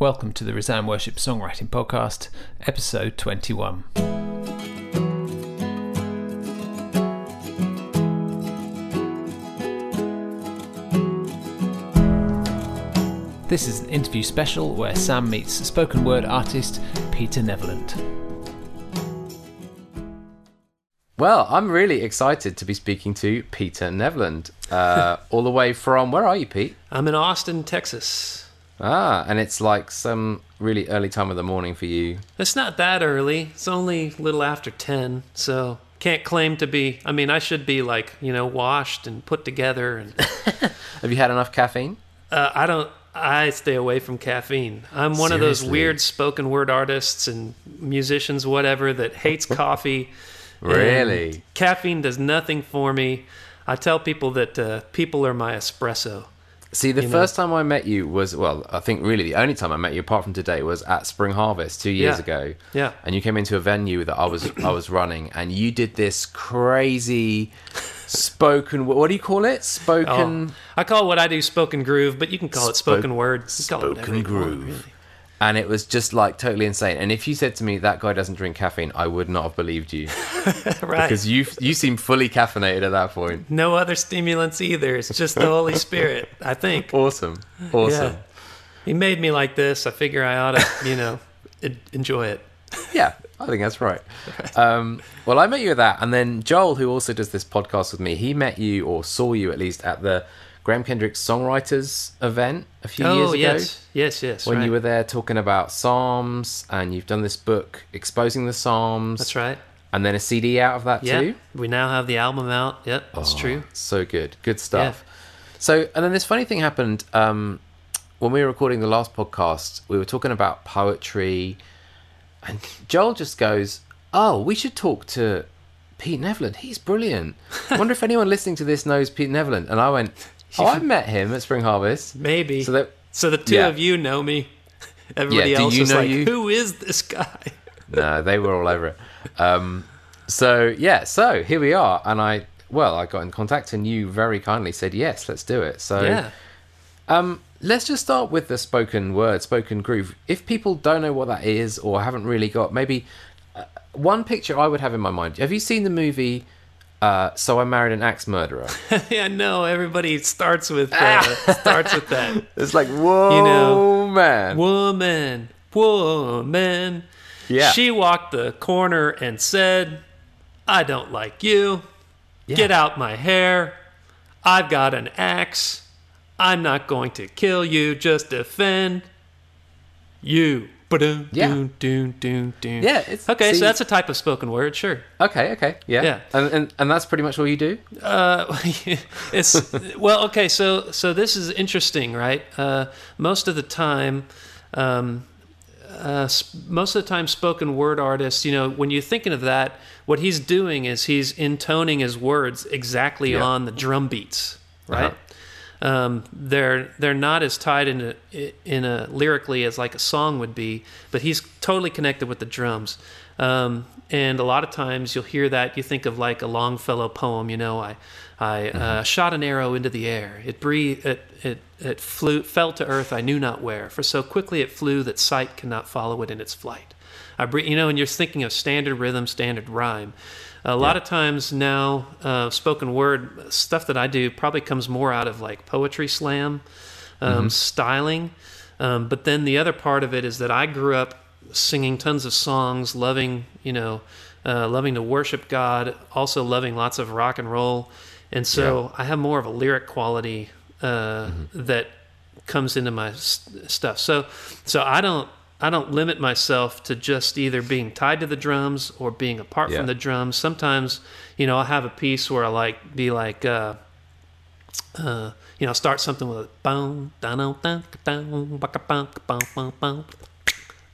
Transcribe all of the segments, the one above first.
Welcome to the Resound Worship Songwriting Podcast, episode 21. This is an interview special where Sam meets spoken word artist Peter Nevland. Well, I'm really excited to be speaking to Peter Nevland, uh, all the way from where are you, Pete? I'm in Austin, Texas. Ah, and it's like some really early time of the morning for you. It's not that early. It's only a little after 10, so can't claim to be. I mean, I should be like, you know, washed and put together and Have you had enough caffeine? uh, I don't I stay away from caffeine. I'm one of those weird spoken word artists and musicians whatever that hates coffee. Really? caffeine does nothing for me. I tell people that uh, people are my espresso. See, the You know. first time I met you was, well, I think really the only time I met you apart from today was at Spring Harvest two years Yeah. ago. Yeah. And you came into a venue that I was I was running and you did this crazy spoken what do you call it? Spoken Oh, I call what I do spoken groove, but you can call it spoken Spoke- word. You can call it whatever spoken groove. And it was just like totally insane. And if you said to me that guy doesn't drink caffeine, I would not have believed you right. because you you seem fully caffeinated at that point. no other stimulants either. It's just the Holy Spirit, I think. Awesome, awesome. Yeah. He made me like this. I figure I ought to, you know, enjoy it. Yeah, I think that's right. Um, well, I met you at that, and then Joel, who also does this podcast with me, he met you or saw you at least at the Graham Kendrick's Songwriters event a few years ago. oh, yes. Yes, yes. When right. you were there talking about Psalms, and you've done this book exposing the Psalms. That's right. And then a CD out of that Yeah. too. We now have the album out. Yep, that's Oh, true. So good, good stuff. Yeah. So, and then this funny thing happened um, when we were recording the last podcast. We were talking about poetry, and Joel just goes, "Oh, we should talk to Pete Nevland. He's brilliant. I wonder if anyone listening to this knows Pete Nevland." And I went, "Oh, I met him at Spring Harvest." Maybe. So that So the two Yeah. of you know me. Everybody Yeah, else is like, you? who is this guy? no, they were all over it. Um, so yeah, so here we are, and I well, I got in contact, and you very kindly said yes, let's do it. So yeah. Um, let's just start with the spoken word, spoken groove. If people don't know what that is or haven't really got, maybe uh, one picture I would have in my mind. Have you seen the movie? Uh, so I married an axe murderer. yeah, no, everybody starts with uh, starts with that. It's like whoa, You know, man. Woman, woman. Yeah. She walked the corner and said, I don't like you. Yeah. Get out my hair. I've got an axe. I'm not going to kill you, just defend you. Yeah. doon, doon, doon, doon. Yeah, it's- okay, see- so that's a type of spoken word, sure. Okay, okay, yeah, Yeah. And, and and that's pretty much all you do. Uh, it's well, okay. So so this is interesting, right? Uh, most of the time, um, uh, most of the time, spoken word artists, you know, when you're thinking of that, what he's doing is he's intoning his words exactly Yeah. on the drum beats, right? Uh-huh. Um, they're they're not as tied in a, in a lyrically as like a song would be, but he's totally connected with the drums. Um, and a lot of times you'll hear that you think of like a Longfellow poem. You know, I I uh, shot an arrow into the air. It breathed. It it it flew fell to earth. I knew not where. For so quickly it flew that sight cannot follow it in its flight. I you know, and you're thinking of standard rhythm, standard rhyme. A lot of times now, uh, spoken word stuff that I do probably comes more out of like poetry slam um, styling. Um, but then the other part of it is that I grew up singing tons of songs, loving, you know, uh, loving to worship God, also loving lots of rock and roll. And so I have more of a lyric quality uh, that comes into my s- stuff. So, so I don't, I don't limit myself to just either being tied to the drums or being apart Yeah. from the drums. Sometimes, you know, I'll have a piece where I like be like, uh, uh, you know, start something with boom, down, down, down, daka, down, boom, boom, boom, down, down,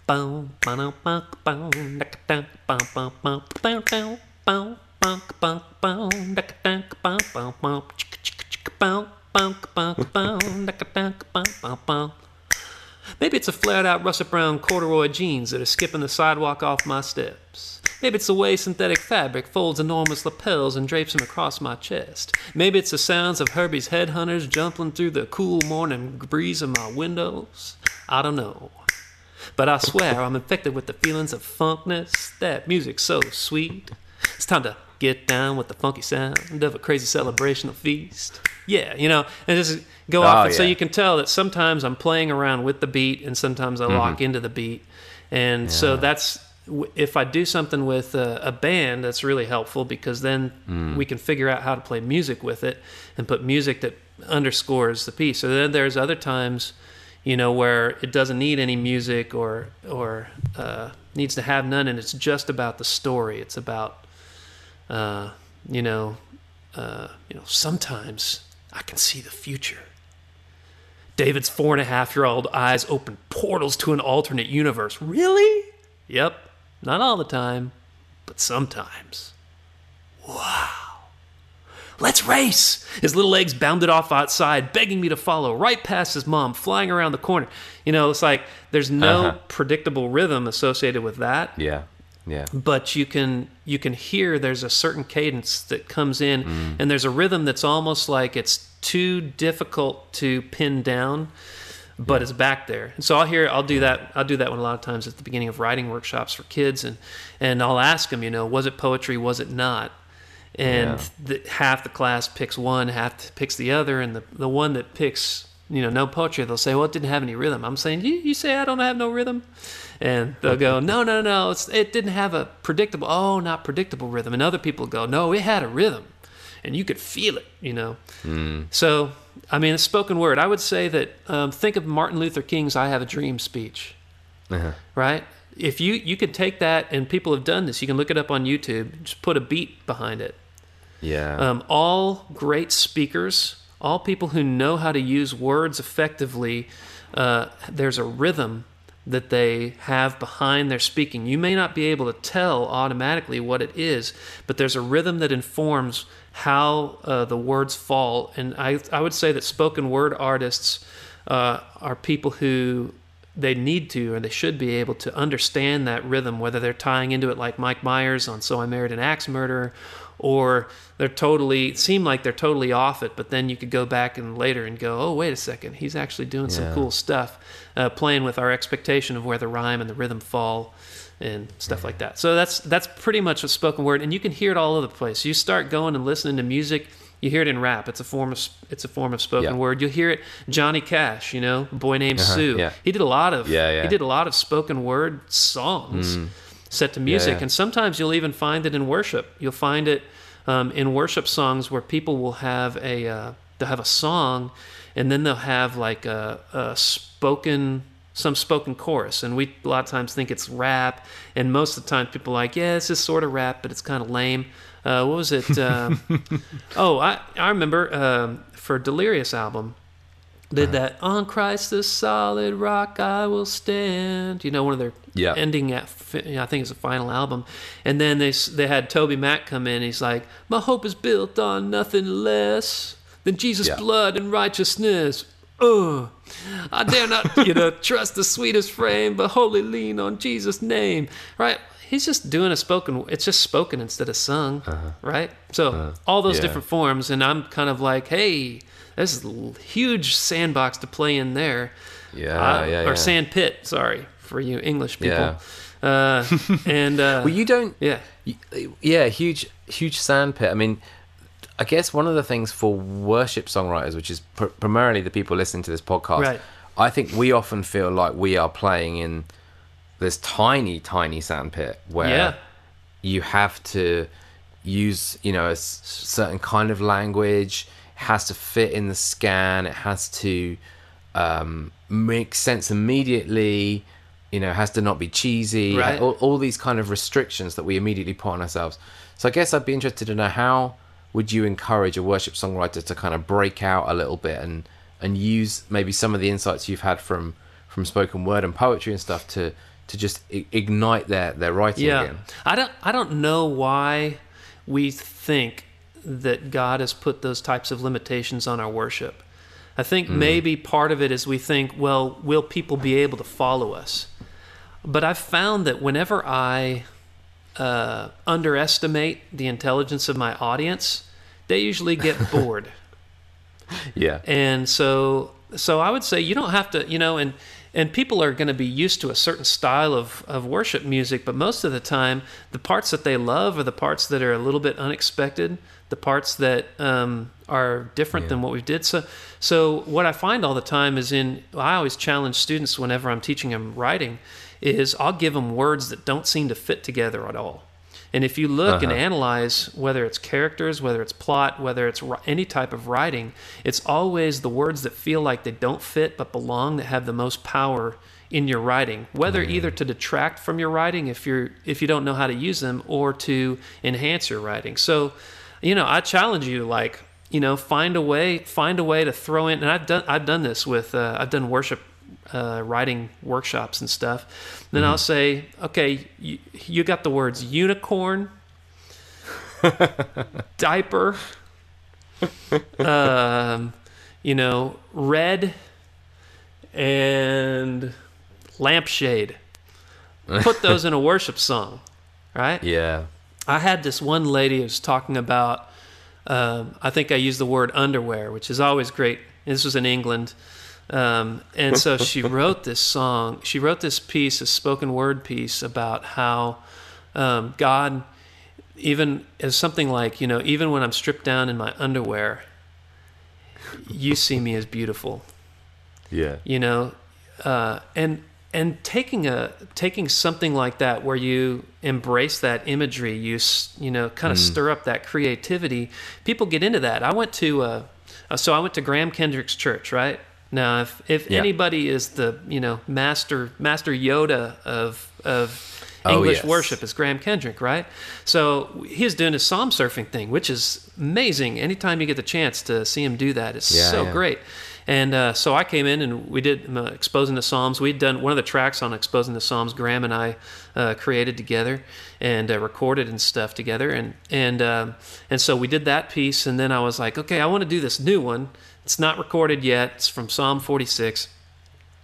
boom, boom, boom, boom, down, boom, boom, boom, boom, boom, boom, down, boom, boom, boom. Maybe it's a flared out russet brown corduroy jeans that are skipping the sidewalk off my steps. Maybe it's the way synthetic fabric folds enormous lapels and drapes them across my chest. Maybe it's the sounds of Herbie's headhunters jumping through the cool morning breeze of my windows. I don't know. But I swear I'm infected with the feelings of funkness. That music's so sweet. It's time to get down with the funky sound of a crazy celebrational feast. Yeah, you know, and just go off. Oh, and so you can tell that sometimes I'm playing around with the beat, and sometimes I lock into the beat. And so Mm-hmm. That's if I do something with a, a band, that's really helpful because then Mm. we can figure out how to play music with it and put music that underscores the piece. So then there's other times, you know, where it doesn't need any music or or uh, needs to have none, and it's just about the story. It's about, uh, you know, uh, you know, sometimes I can see the future. David's four and a half year old eyes open portals to an alternate universe. Really? Yep. Not all the time, but sometimes. Wow. Let's race! His little legs bounded off outside, begging me to follow, right past his mom, flying around the corner. You know, it's like there's no Uh-huh. predictable rhythm associated with that Yeah. Yeah. but you can you can hear there's a certain cadence that comes in Mm. and there's a rhythm that's almost like it's too difficult to pin down but it's back there. And so i'll hear i'll do that i'll do that one a lot of times at the beginning of writing workshops for kids and and i'll ask them you know was it poetry was it not? And the, half the class picks one half picks the other and the, the one that picks you know no poetry they'll say well it didn't have any rhythm. I'm saying you, you say i don't have no rhythm and they'll go no no no it's, it didn't have a predictable oh not predictable rhythm. And other people go no it had a rhythm. And you could feel it you know? So i mean a spoken word. I would say that um, think of martin luther king's i have a dream speech. Uh-huh. right? If you you could take that and people have done this you can look it up on youtube just put a beat behind it. Yeah. um, all great speakers, all people who know how to use words effectively, uh, there's a rhythm that they have behind their speaking. You may not be able to tell automatically what it is, but there's a rhythm that informs how uh, the words fall. And I, I would say that spoken word artists uh, are people who they need to or they should be able to understand that rhythm, whether they're tying into it like Mike Myers on So I Married an Axe Murderer, or they're totally seem like they're totally off it, but then you could go back and later and go, oh wait a second, he's actually doing some cool stuff, uh, playing with our expectation of where the rhyme and the rhythm fall and stuff like that. So that's that's pretty much a spoken word, and you can hear it all over the place. You start going and listening to music. You hear it in rap. It's a form of it's a form of spoken Yeah. word. You'll hear it. Johnny Cash, you know, a boy named Uh-huh, Sue. yeah. He did a lot of Yeah, yeah. he did a lot of spoken word songs set to music, and sometimes you'll even find it in worship. You'll find it um, in worship songs where people will have a uh, they'll have a song, and then they'll have like a, a spoken some spoken chorus, and we a lot of times think it's rap, and most of the time people are like, yeah, this is sort of rap, but it's kind of lame. Uh, what was it? Um, oh, I I remember um, for Delirious album did Uh-huh. that on Christ the solid rock I will stand. You know, one of their Yeah. ending. At, you know, I think it's the final album, and then they s- they had Toby Mac come in. He's like, "My hope is built on nothing less than Jesus' Yeah. blood and righteousness." Oh, I dare not, you know, trust the sweetest frame, but wholly lean on Jesus' name. Right? He's just doing a spoken. It's just spoken instead of sung. Right? So all those Uh-huh. yeah. different forms, and I'm kind of like, hey, this is huge sandbox to play in there. Yeah, Uh, yeah, Or yeah. sand pit, sorry, for you English people. Yeah. Uh, and uh, well, you don't. yeah, Yeah, huge, huge sand pit. I mean, I guess one of the things for worship songwriters, which is pr- primarily the people listening to this podcast, Right. I think we often feel like we are playing in this tiny, tiny sandpit where Yeah. you have to use, you know, a s- certain kind of language. It has to fit in the scan. It has to um, make sense immediately. You know, has to not be cheesy. Right. All, all these kind of restrictions that we immediately put on ourselves. So I guess I'd be interested to know how would you encourage a worship songwriter to kind of break out a little bit and and use maybe some of the insights you've had from from spoken word and poetry and stuff to to just I- ignite their their writing yeah. again. I don't, I don't know why we think that God has put those types of limitations on our worship. I think maybe part of it is we think, well, will people be able to follow us? But I've found that whenever I uh, underestimate the intelligence of my audience, they usually get bored. Yeah. and so so i would say you don't have to you know and and people are going to be used to a certain style of, of worship music, but most of the time, the parts that they love are the parts that are a little bit unexpected, the parts that um, are different Yeah. than what we did. So, so what I find all the time is in I always challenge students whenever I'm teaching them writing, is I'll give them words that don't seem to fit together at all. And if you look and Uh-huh. analyze whether it's characters, whether it's plot, whether it's any type of writing, it's always the words that feel like they don't fit but belong that have the most power in your writing. Whether either to detract from your writing if you're if you don't know how to use them or to enhance your writing. So, you know, I challenge you like, you know, find a way find a way to throw in and I've done I've done this with uh, I've done worship uh, writing workshops and stuff. Then I'll say, okay, you, you got the words unicorn, diaper, um, you know, red, and lampshade. Put those in a worship song, right? Yeah. I had this one lady who was talking about. Um, I think I used the word underwear, which is always great. This was in England, um, and so she wrote this song. She wrote this piece, a spoken word piece about how um, God, even as something like you know, even when I'm stripped down in my underwear, you see me as beautiful Yeah. you know uh, and and taking a taking something like that where you embrace that imagery you you know kind of stir up that creativity people get into that i went to uh, uh, so i went to graham kendrick's church right now if if Yeah. anybody is the you know master master yoda of of Oh, English yes. worship is Graham Kendrick, right? So he's doing his psalm surfing thing, which is amazing. Anytime you get the chance to see him do that, it's Yeah, so yeah. great. And uh, so I came in and we did uh, exposing the Psalms. We'd done one of the tracks on exposing the Psalms. Graham and I uh, created together and uh, recorded and stuff together. And and um, and so we did that piece. And then I was like, okay, I want to do this new one. It's not recorded yet. It's from Psalm 46,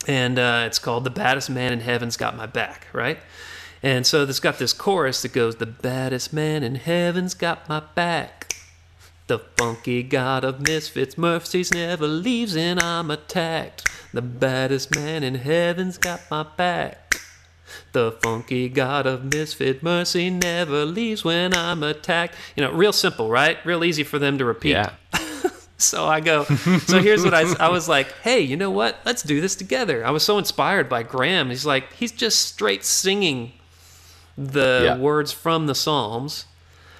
and uh, it's called "The Baddest Man in Heaven's Got My Back." Right. And so it's got this chorus that goes, "The baddest man in heaven's got my back." The funky god of misfits, mercies never leaves, and I'm attacked. The baddest man in heaven's got my back. The funky god of misfit mercy never leaves when I'm attacked. You know, real simple, right? Real easy for them to repeat. Yeah. So I go, so here's what I, I was like, hey, you know what? Let's do this together. I was so inspired by Graham. He's like, he's just straight singing the Yeah. words from the Psalms,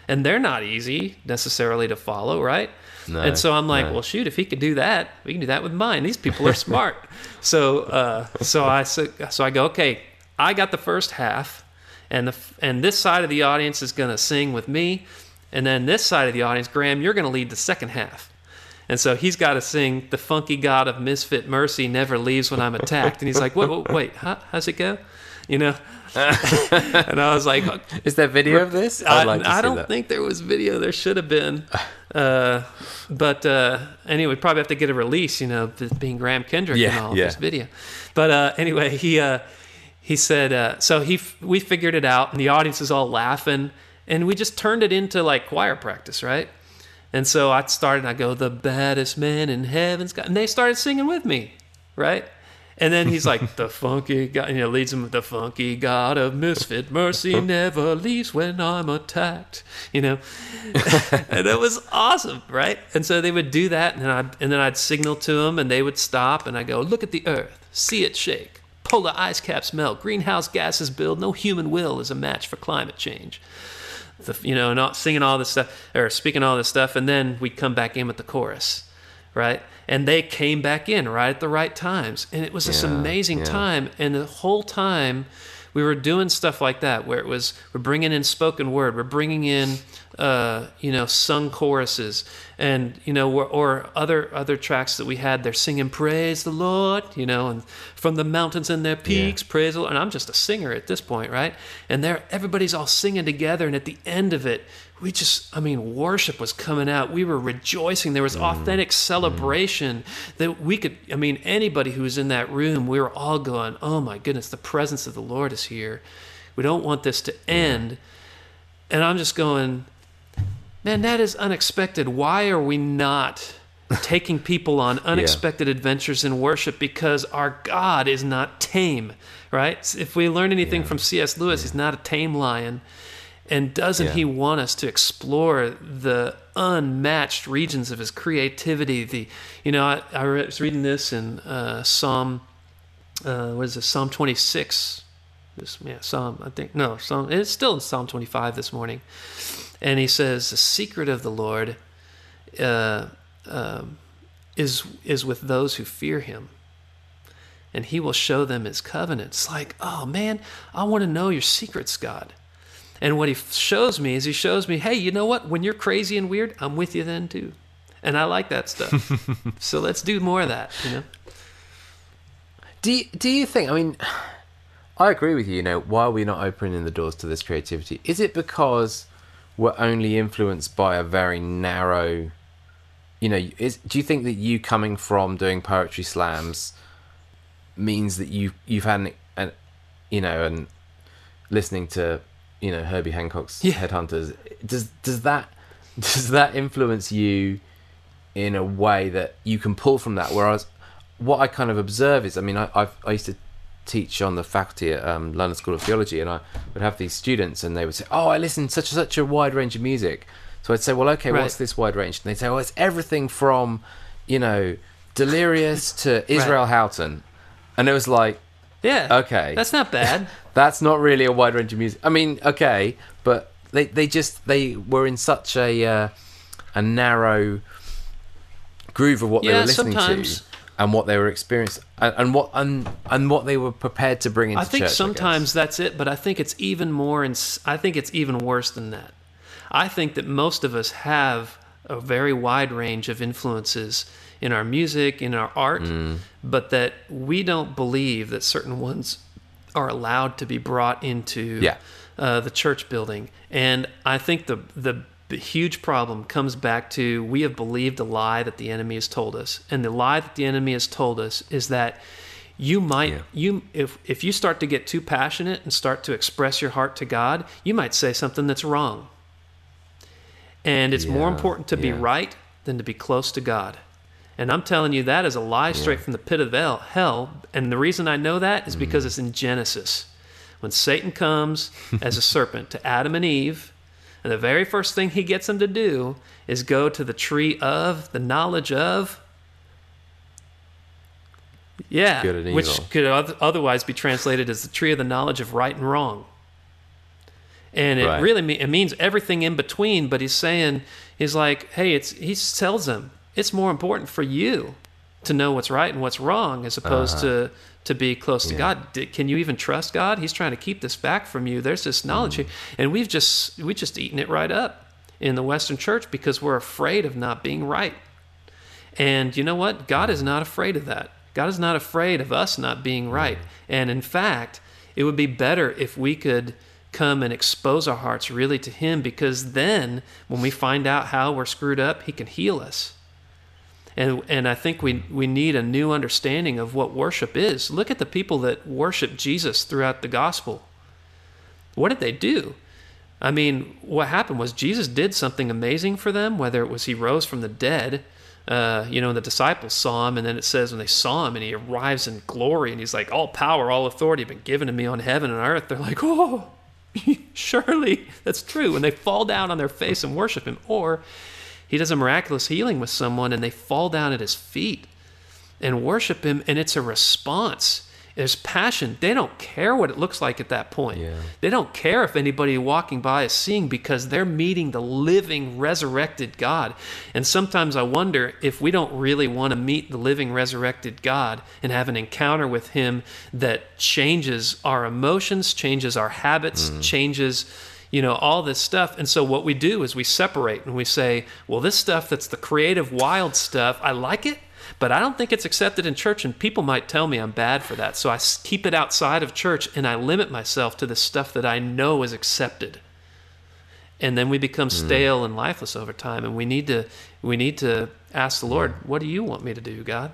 and they're not easy necessarily to follow, right? No, and so I'm like, no. well, shoot, if he could do that, we can do that with mine. These people are smart. so, uh, so I so, so I go, okay, I got the first half, and the and this side of the audience is going to sing with me, and then this side of the audience, Graham, you're going to lead the second half. And so he's got to sing "The funky God of misfit mercy never leaves when I'm attacked." And he's like, "Wait, wait, wait how, how's it go?" You know. and I was like, Is that video of this? I, I'd like to I don't that. think there was video. There should have been. Uh, but uh, anyway, probably have to get a release, you know, being Graham Kendrick and all yeah. this video. But uh, anyway, he uh, he said uh, so. He f- we figured it out, and the audience is all laughing, and we just turned it into like choir practice, right? And so I started. and I go, the baddest man in heaven's got, and they started singing with me, right? And then he's like, the funky God, you know, leads him, with the funky God of misfit mercy never leaves when I'm attacked, you know. and it was awesome, right? And so they would do that, and then I'd, and then I'd signal to them, and they would stop, and I go, look at the earth, see it shake, polar ice caps melt, greenhouse gases build, no human will is a match for climate change the, you know, not singing all this stuff or speaking all this stuff, and then we'd come back in with the chorus, right? And they came back in right at the right times, and it was this Yeah, amazing yeah. time. And the whole time, we were doing stuff like that, where it was we're bringing in spoken word, we're bringing in, uh, you know, sung choruses, and you know, or, or other other tracks that we had. They're singing "Praise the Lord," you know, and from the mountains and their peaks, praise the Lord. And I'm just a singer at this point, right? And there, everybody's all singing together, and at the end of it, we just, I mean, worship was coming out. We were rejoicing. There was authentic celebration that we could, I mean, anybody who was in that room, we were all going, oh my goodness, the presence of the Lord is here. We don't want this to end. And I'm just going, man, that is unexpected. Why are we not taking people on unexpected yeah. adventures in worship because our God is not tame, right? If we learn anything yeah. from C.S. Lewis, yeah. he's not a tame lion. And doesn't he want us to explore the unmatched regions of his creativity? The, you know, I, I was reading this in uh, Psalm, uh, what is it, Psalm 26. This, yeah, Psalm, I think, no, Psalm, it's still in Psalm 25 this morning. And he says, The secret of the Lord uh, um, is is with those who fear Him, and He will show them His covenants. Like, oh man, I want to know your secrets, God. And what He shows me is He shows me, hey, you know what? When you're crazy and weird, I'm with you then too, and I like that stuff. so let's do more of that. You know. Do you, do you think? I mean. I agree with you. You know, why are we not opening the doors to this creativity? Is it because we're only influenced by a very narrow you know, is, do you think that you coming from doing poetry slams means that you you've had an, an you know, and listening to you know Herbie Hancock's yeah. Headhunters does does that does that influence you in a way that you can pull from that? Whereas what I kind of observe is, I mean, I I've, i used to teach on the faculty at um, London School of Theology, and I would have these students, and they would say, "Oh, I listen to such such a wide range of music." So I'd say, well, okay, right. what's this wide range? And they'd say, "Oh, it's everything from, you know, Delirious to Israel right. Houghton. And it was like, yeah, okay, that's not bad. that's not really a wide range of music. I mean, okay, but they they just they were in such a uh, a narrow groove of what yeah, they were listening sometimes. to and what they were experiencing and, and, what and, and what they were prepared to bring into church I think church, sometimes I that's it, but I think it's even more and I think it's even worse than that. I think that most of us have a very wide range of influences in our music, in our art, mm. but that we don't believe that certain ones are allowed to be brought into yeah. uh, the church building. And I think the, the the huge problem comes back to we have believed a lie that the enemy has told us, and the lie that the enemy has told us is that you might yeah. you if if you start to get too passionate and start to express your heart to God, you might say something that's wrong. And it's yeah, more important to yeah. be right than to be close to God. And I'm telling you, that is a lie straight from the pit of hell. And the reason I know that is because mm. it's in Genesis. When Satan comes as a serpent to Adam and Eve, and the very first thing he gets them to do is go to the tree of the knowledge of. Yeah, which could otherwise be translated as the tree of the knowledge of right and wrong and it right. really it means everything in between. But he's saying he's like, hey, it's he tells them it's more important for you to know what's right and what's wrong as opposed uh-huh. to to be close to yeah. God. Can you even trust God? He's trying to keep this back from you. There's this knowledge, mm. and we've just we just eaten it right up in the Western Church because we're afraid of not being right. And you know what? God is not afraid of that. God is not afraid of us not being right. And in fact, it would be better if we could come and expose our hearts really to Him because then when we find out how we're screwed up, He can heal us. And, and I think we, we need a new understanding of what worship is. Look at the people that worship Jesus throughout the gospel. What did they do? I mean, what happened was Jesus did something amazing for them, whether it was he rose from the dead. Uh, you know, the disciples saw him, and then it says when they saw him and he arrives in glory and he's like, All power, all authority have been given to me on heaven and earth. They're like, Oh, surely that's true. And they fall down on their face and worship him. Or he does a miraculous healing with someone and they fall down at his feet and worship him, and it's a response. There's passion. They don't care what it looks like at that point. Yeah. They don't care if anybody walking by is seeing because they're meeting the living, resurrected God. And sometimes I wonder if we don't really want to meet the living, resurrected God and have an encounter with Him that changes our emotions, changes our habits, mm. changes you know, all this stuff. And so what we do is we separate and we say, well, this stuff that's the creative, wild stuff, I like it. But I don't think it's accepted in church, and people might tell me I'm bad for that. So I keep it outside of church and I limit myself to the stuff that I know is accepted. And then we become mm. stale and lifeless over time. And we need to we need to ask the Lord, what do you want me to do, God?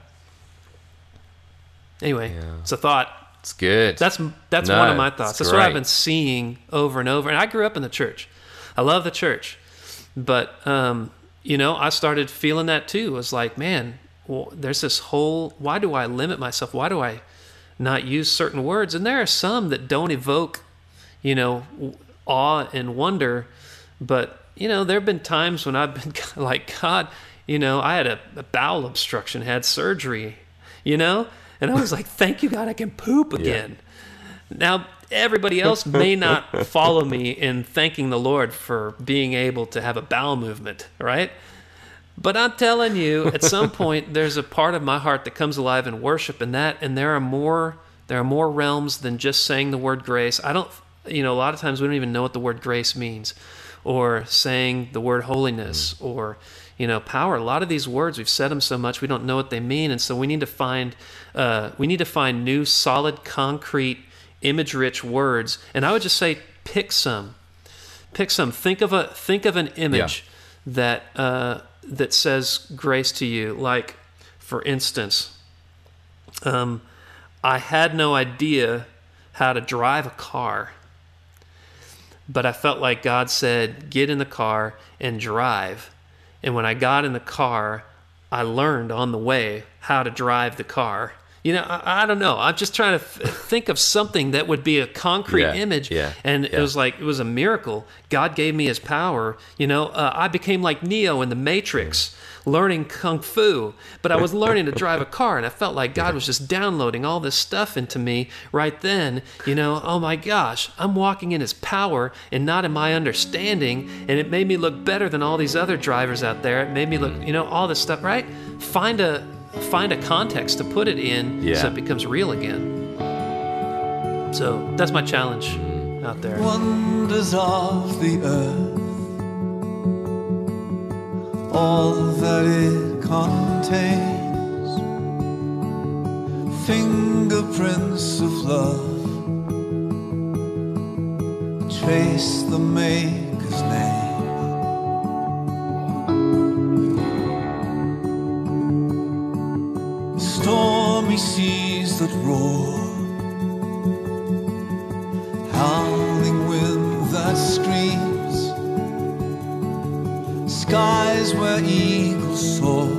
Anyway, yeah. it's a thought. It's good. That's that's no, one of my thoughts. That's what I've been seeing over and over. And I grew up in the church. I love the church, but um, you know, I started feeling that too. It was like, man, well, there's this whole. Why do I limit myself? Why do I not use certain words? And there are some that don't evoke, you know, awe and wonder. But you know, there have been times when I've been like, God, you know, I had a, a bowel obstruction, had surgery, you know, and I was like, thank you, God, I can poop again. Yeah. Now, everybody else may not follow me in thanking the Lord for being able to have a bowel movement, right? But I'm telling you, at some point, there's a part of my heart that comes alive in worship, and that, and there are more, there are more realms than just saying the word grace. I don't, you know, a lot of times we don't even know what the word grace means, or saying the word holiness, mm. or you know, power. A lot of these words we've said them so much we don't know what they mean, and so we need to find, uh, we need to find new, solid, concrete image rich words. And I would just say pick some. Pick some. Think of a think of an image yeah. that uh, that says grace to you. Like, for instance, um, I had no idea how to drive a car, but I felt like God said, "Get in the car and drive." And when I got in the car, I learned on the way how to drive the car. You know, I, I, don't know. I'm just trying to f- think of something that would be a concrete yeah, image. Yeah, and yeah. it was like, it was a miracle. God gave me his power. You know, uh, I became like Neo in the Matrix, learning Kung Fu, but I was learning to drive a car, and I felt like God was just downloading all this stuff into me right then. You know, oh my gosh, I'm walking in his power and not in my understanding. And it made me look better than all these other drivers out there. It made me look, you know, all this stuff, right? Find a, find a context to put it in yeah. so it becomes real again. So that's my challenge mm. out there. Wonders of the earth, all that it contains, fingerprints of love, trace the maker's name. stormy seas that roar, howling where eagles soar,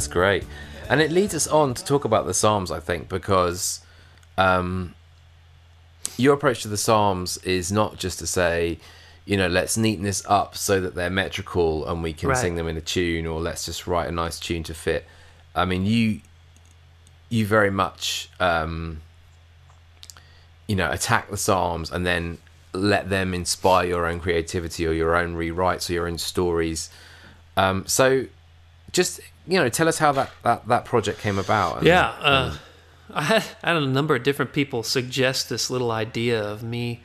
That's great. And it leads us on to talk about the Psalms, I think, because um, your approach to the Psalms is not just to say, you know, let's neaten this up so that they're metrical and we can Right. sing them in a tune, or let's just write a nice tune to fit. I mean, you you very much um, you know attack the Psalms and then let them inspire your own creativity or your own rewrites or your own stories. Um, so, just you know, tell us how that that, that project came about. and- Yeah, uh, I had, I had a number of different people suggest this little idea of me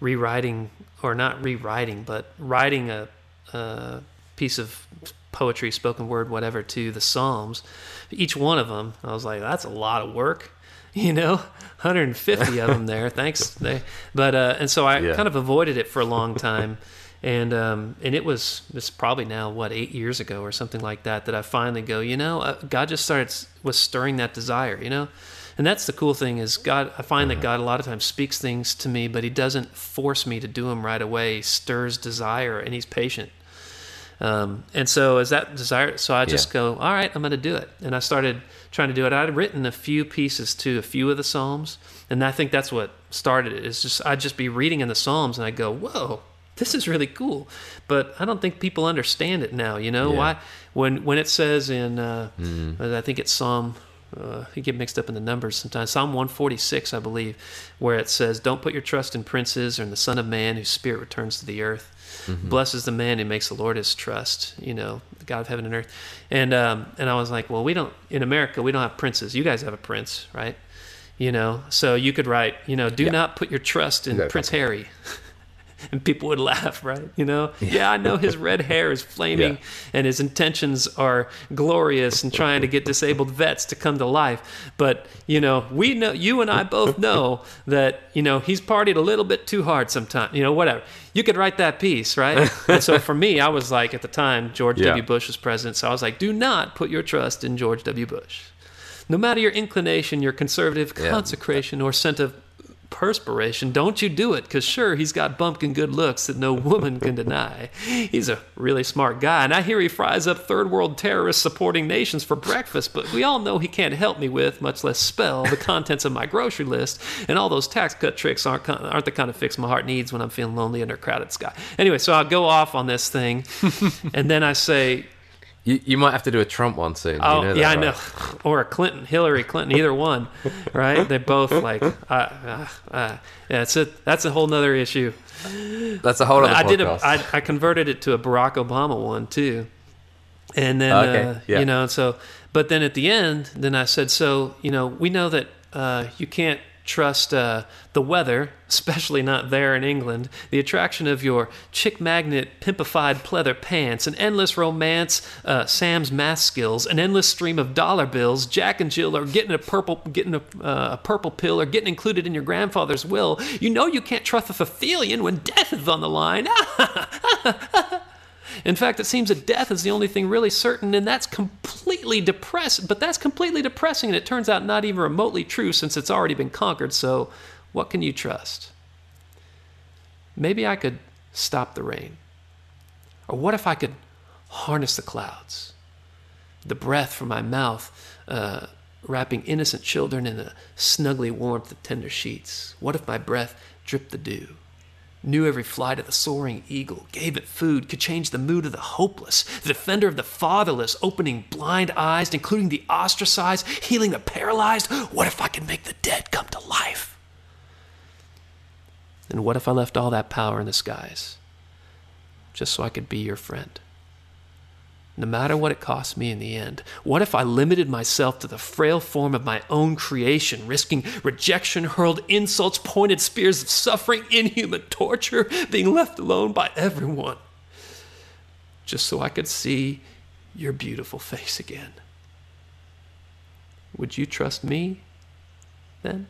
rewriting, or not rewriting, but writing a, a piece of poetry, spoken word, whatever, to the Psalms. Each one of them, I was like, that's a lot of work, you know, 150 of them there. Thanks, they, but uh, and so I Yeah. kind of avoided it for a long time. And um, and it was it's probably now what eight years ago or something like that that I finally go, you know, uh, God just started was stirring that desire, you know, and that's the cool thing is God. I find that God a lot of times speaks things to me, but He doesn't force me to do them right away. He stirs desire, and He's patient. Um, and so as that desire, so I just Yeah. go, all right, I'm going to do it. And I started trying to do it. I'd written a few pieces to a few of the Psalms. And I think that's what started it is just, I'd just be reading in the Psalms and I go, whoa, this is really cool. But I don't think people understand it now. You know Yeah. why? When, when it says in, uh, I think it's Psalm, uh, you get mixed up in the numbers sometimes. Psalm 146, I believe, where it says, Don't put your trust in princes or in the Son of Man whose spirit returns to the earth. Blesses the man who makes the Lord his trust, you know, the God of heaven and earth. And um, and I was like, well, we don't in America we don't have princes. You guys have a prince, right? You know, so you could write, you know, do Yeah. not put your trust in. Prince Harry. and people would laugh, right? You know, yeah, I know his red hair is flaming Yeah. and his intentions are glorious and trying to get disabled vets to come to life. But, you know, we know, you and I both know that, you know, he's partied a little bit too hard sometimes, you know, whatever. You could write that piece, right? and so for me, I was like, at the time, George Yeah. W. Bush was president. So I was like, do not put your trust in George W. Bush. No matter your inclination, your conservative Yeah. consecration, or scent of perspiration, don't you do it. Because sure, he's got bumpkin good looks that no woman can deny. He's a really smart guy. And I hear he fries up third world terrorist supporting nations for breakfast, but we all know he can't help me with, much less spell, the contents of my grocery list. And all those tax cut tricks aren't, aren't the kind of fix my heart needs when I'm feeling lonely under a crowded sky. Anyway, so I'll go off on this thing. and then I say, You, you might have to do a Trump one soon. Oh you know that, yeah, I right? know. Or a Clinton, Hillary Clinton, either one, right? They're both like, uh, uh, uh, yeah. It's a that's a whole nother issue. That's a whole other I did a, podcast. I, I converted it to a Barack Obama one too, and then Okay, uh, yeah. you know, so but then at the end, then I said, so you know, we know that uh, you can't trust uh, the weather, especially not there in England. The attraction of your chick magnet, pimpified pleather pants, an endless romance, uh, Sam's math skills, an endless stream of dollar bills, Jack and Jill are getting a purple, getting a, uh, a purple pill, or getting included in your grandfather's will. You know you can't trust a Thethelian when death is on the line. In fact, it seems that death is the only thing really certain, and that's completely depressing. But that's completely depressing, and it turns out not even remotely true since it's already been conquered. So, what can you trust? Maybe I could stop the rain. Or what if I could harness the clouds? The breath from my mouth, uh, wrapping innocent children in the snuggly warmth of tender sheets. What if my breath dripped the dew? Knew every flight of the soaring eagle, gave it food, could change the mood of the hopeless, the defender of the fatherless, opening blind eyes, including the ostracized, healing the paralyzed. What if I could make the dead come to life? And what if I left all that power in the skies just so I could be your friend? No matter what it cost me in the end, what if I limited myself to the frail form of my own creation, risking rejection, hurled insults, pointed spears of suffering, inhuman torture, being left alone by everyone, just so I could see your beautiful face again? Would you trust me then?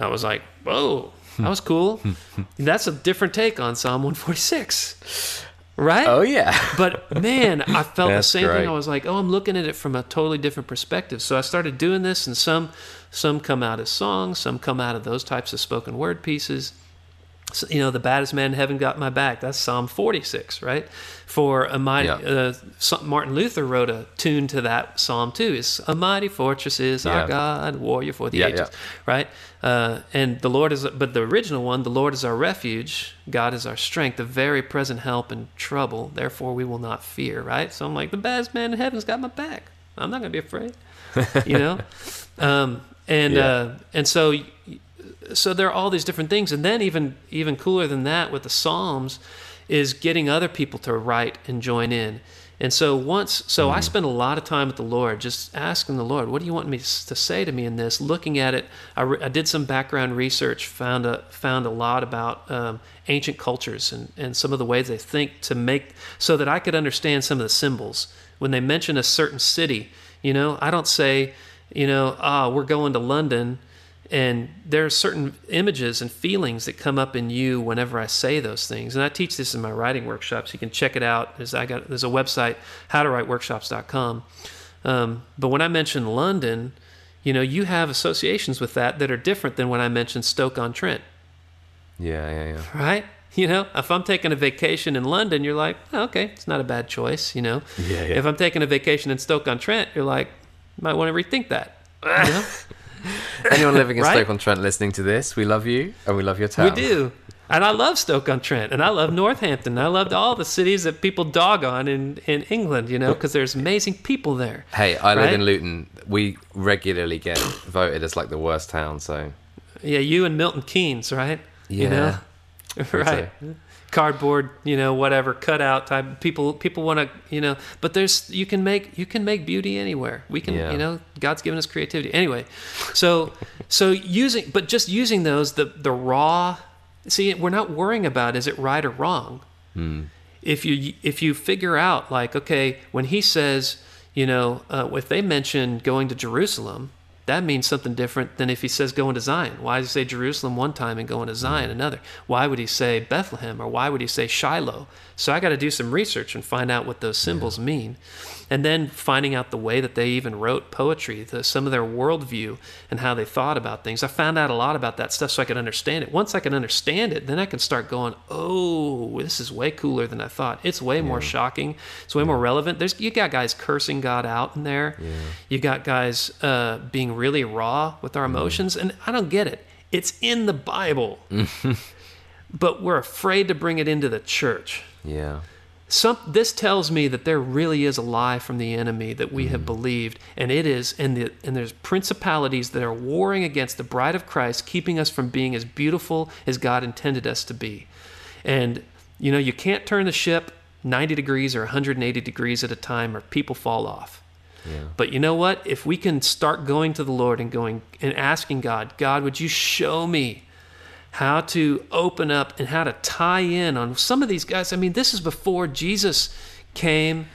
I was like, whoa, that was cool. That's a different take on Psalm 146, right? Oh yeah. But man, I felt the same great. thing. I was like, oh, I'm looking at it from a totally different perspective. So I started doing this, and some some come out as songs, some come out of those types of spoken word pieces. So, you know, the baddest man in heaven got my back. That's Psalm 46, right? For a mighty, Yeah. uh, Martin Luther wrote a tune to that psalm too. Is a mighty fortress is Yeah. our God, warrior for the Yeah, ages, right? Uh, and the Lord is, but the original one, the Lord is our refuge, God is our strength, the very present help in trouble. Therefore, we will not fear, right? So I'm like, the baddest man in heaven's got my back. I'm not gonna be afraid, you know. Um, and uh, and so so there are all these different things. And then even even cooler than that with the psalms is getting other people to write and join in. And so once so i spent a lot of time with the lord just asking the lord what do you want me to say to me in this? Looking at it i, re- I did some background research found a found a lot about um, ancient cultures and, and some of the ways they think to make so that i could understand some of the symbols. When they mention a certain city you know i don't say you know ah we're going to london and there are certain images and feelings that come up in you whenever I say those things. And I teach this in my writing workshops. You can check it out. There's, I got, there's a website, howtowriteworkshops.com. Um, but when I mention London, you know, you have associations with that that are different than when I mention Stoke on Trent, Yeah, yeah, yeah. right? You know, if I'm taking a vacation in London, you're like, oh, okay, it's not a bad choice. You know, Yeah, yeah. if I'm taking a vacation in Stoke on Trent, you're like, might want to rethink that. You know? Anyone living in Right? Stoke on Trent listening to this, we love you and we love your town. We do. And I love Stoke on Trent, and I love Northampton. I loved all the cities that people dog on in, in England, you know, because there's amazing people there. Hey, I live Right? in Luton. We regularly get voted as like the worst town. So Yeah, you and Milton Keynes, right? You know? right. Cardboard, you know, whatever, cutout type. People, people want to, you know. But there's, you can make, you can make beauty anywhere. We can, Yeah. you know, God's given us creativity. Anyway, so, so using, but just using those, the the raw. See, we're not worrying about is it right or wrong. if you if you figure out like okay when he says you know uh, if they mention going to jerusalem that means something different than if he says going to zion. Why does he say jerusalem one time and going to zion another? Why would he say bethlehem or why would he say shiloh? So i got to do some research and find out what those symbols mean. And then finding out the way that they even wrote poetry the, some of their worldview and how they thought about things. I found out a lot about that stuff so i could understand it. Once i can understand it then i can start going oh this is way cooler than i thought. It's way more shocking. It's way more relevant. There's you got guys cursing god out in there. You got guys uh, being really raw with our mm. emotions and i don't get it. It's in the bible. But we're afraid to bring it into the church. Yeah, some this tells me that there really is a lie from the enemy that we have mm. believed and it is and the and there's principalities that are warring against the bride of Christ keeping us from being as beautiful as God intended us to be. And you know you can't turn the ship 90 degrees or 180 degrees at a time or people fall off yeah, but you know what? If we can start going to the Lord and going and asking God, God, would you show me how to open up and how to tie in on some of these guys? I mean, this is before Jesus came,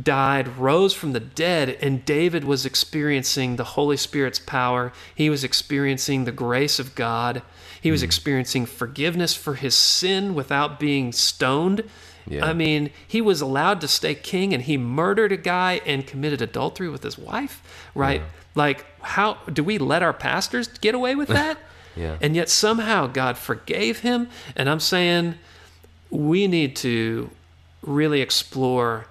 died, rose from the dead, and David was experiencing the Holy Spirit's power. He was experiencing the grace of God. He was mm. experiencing forgiveness for his sin without being stoned. Yeah. I mean, he was allowed to stay king and he murdered a guy and committed adultery with his wife, right? Like, how do we let our pastors get away with that? Yeah. And yet somehow God forgave him. And I'm saying we need to really explore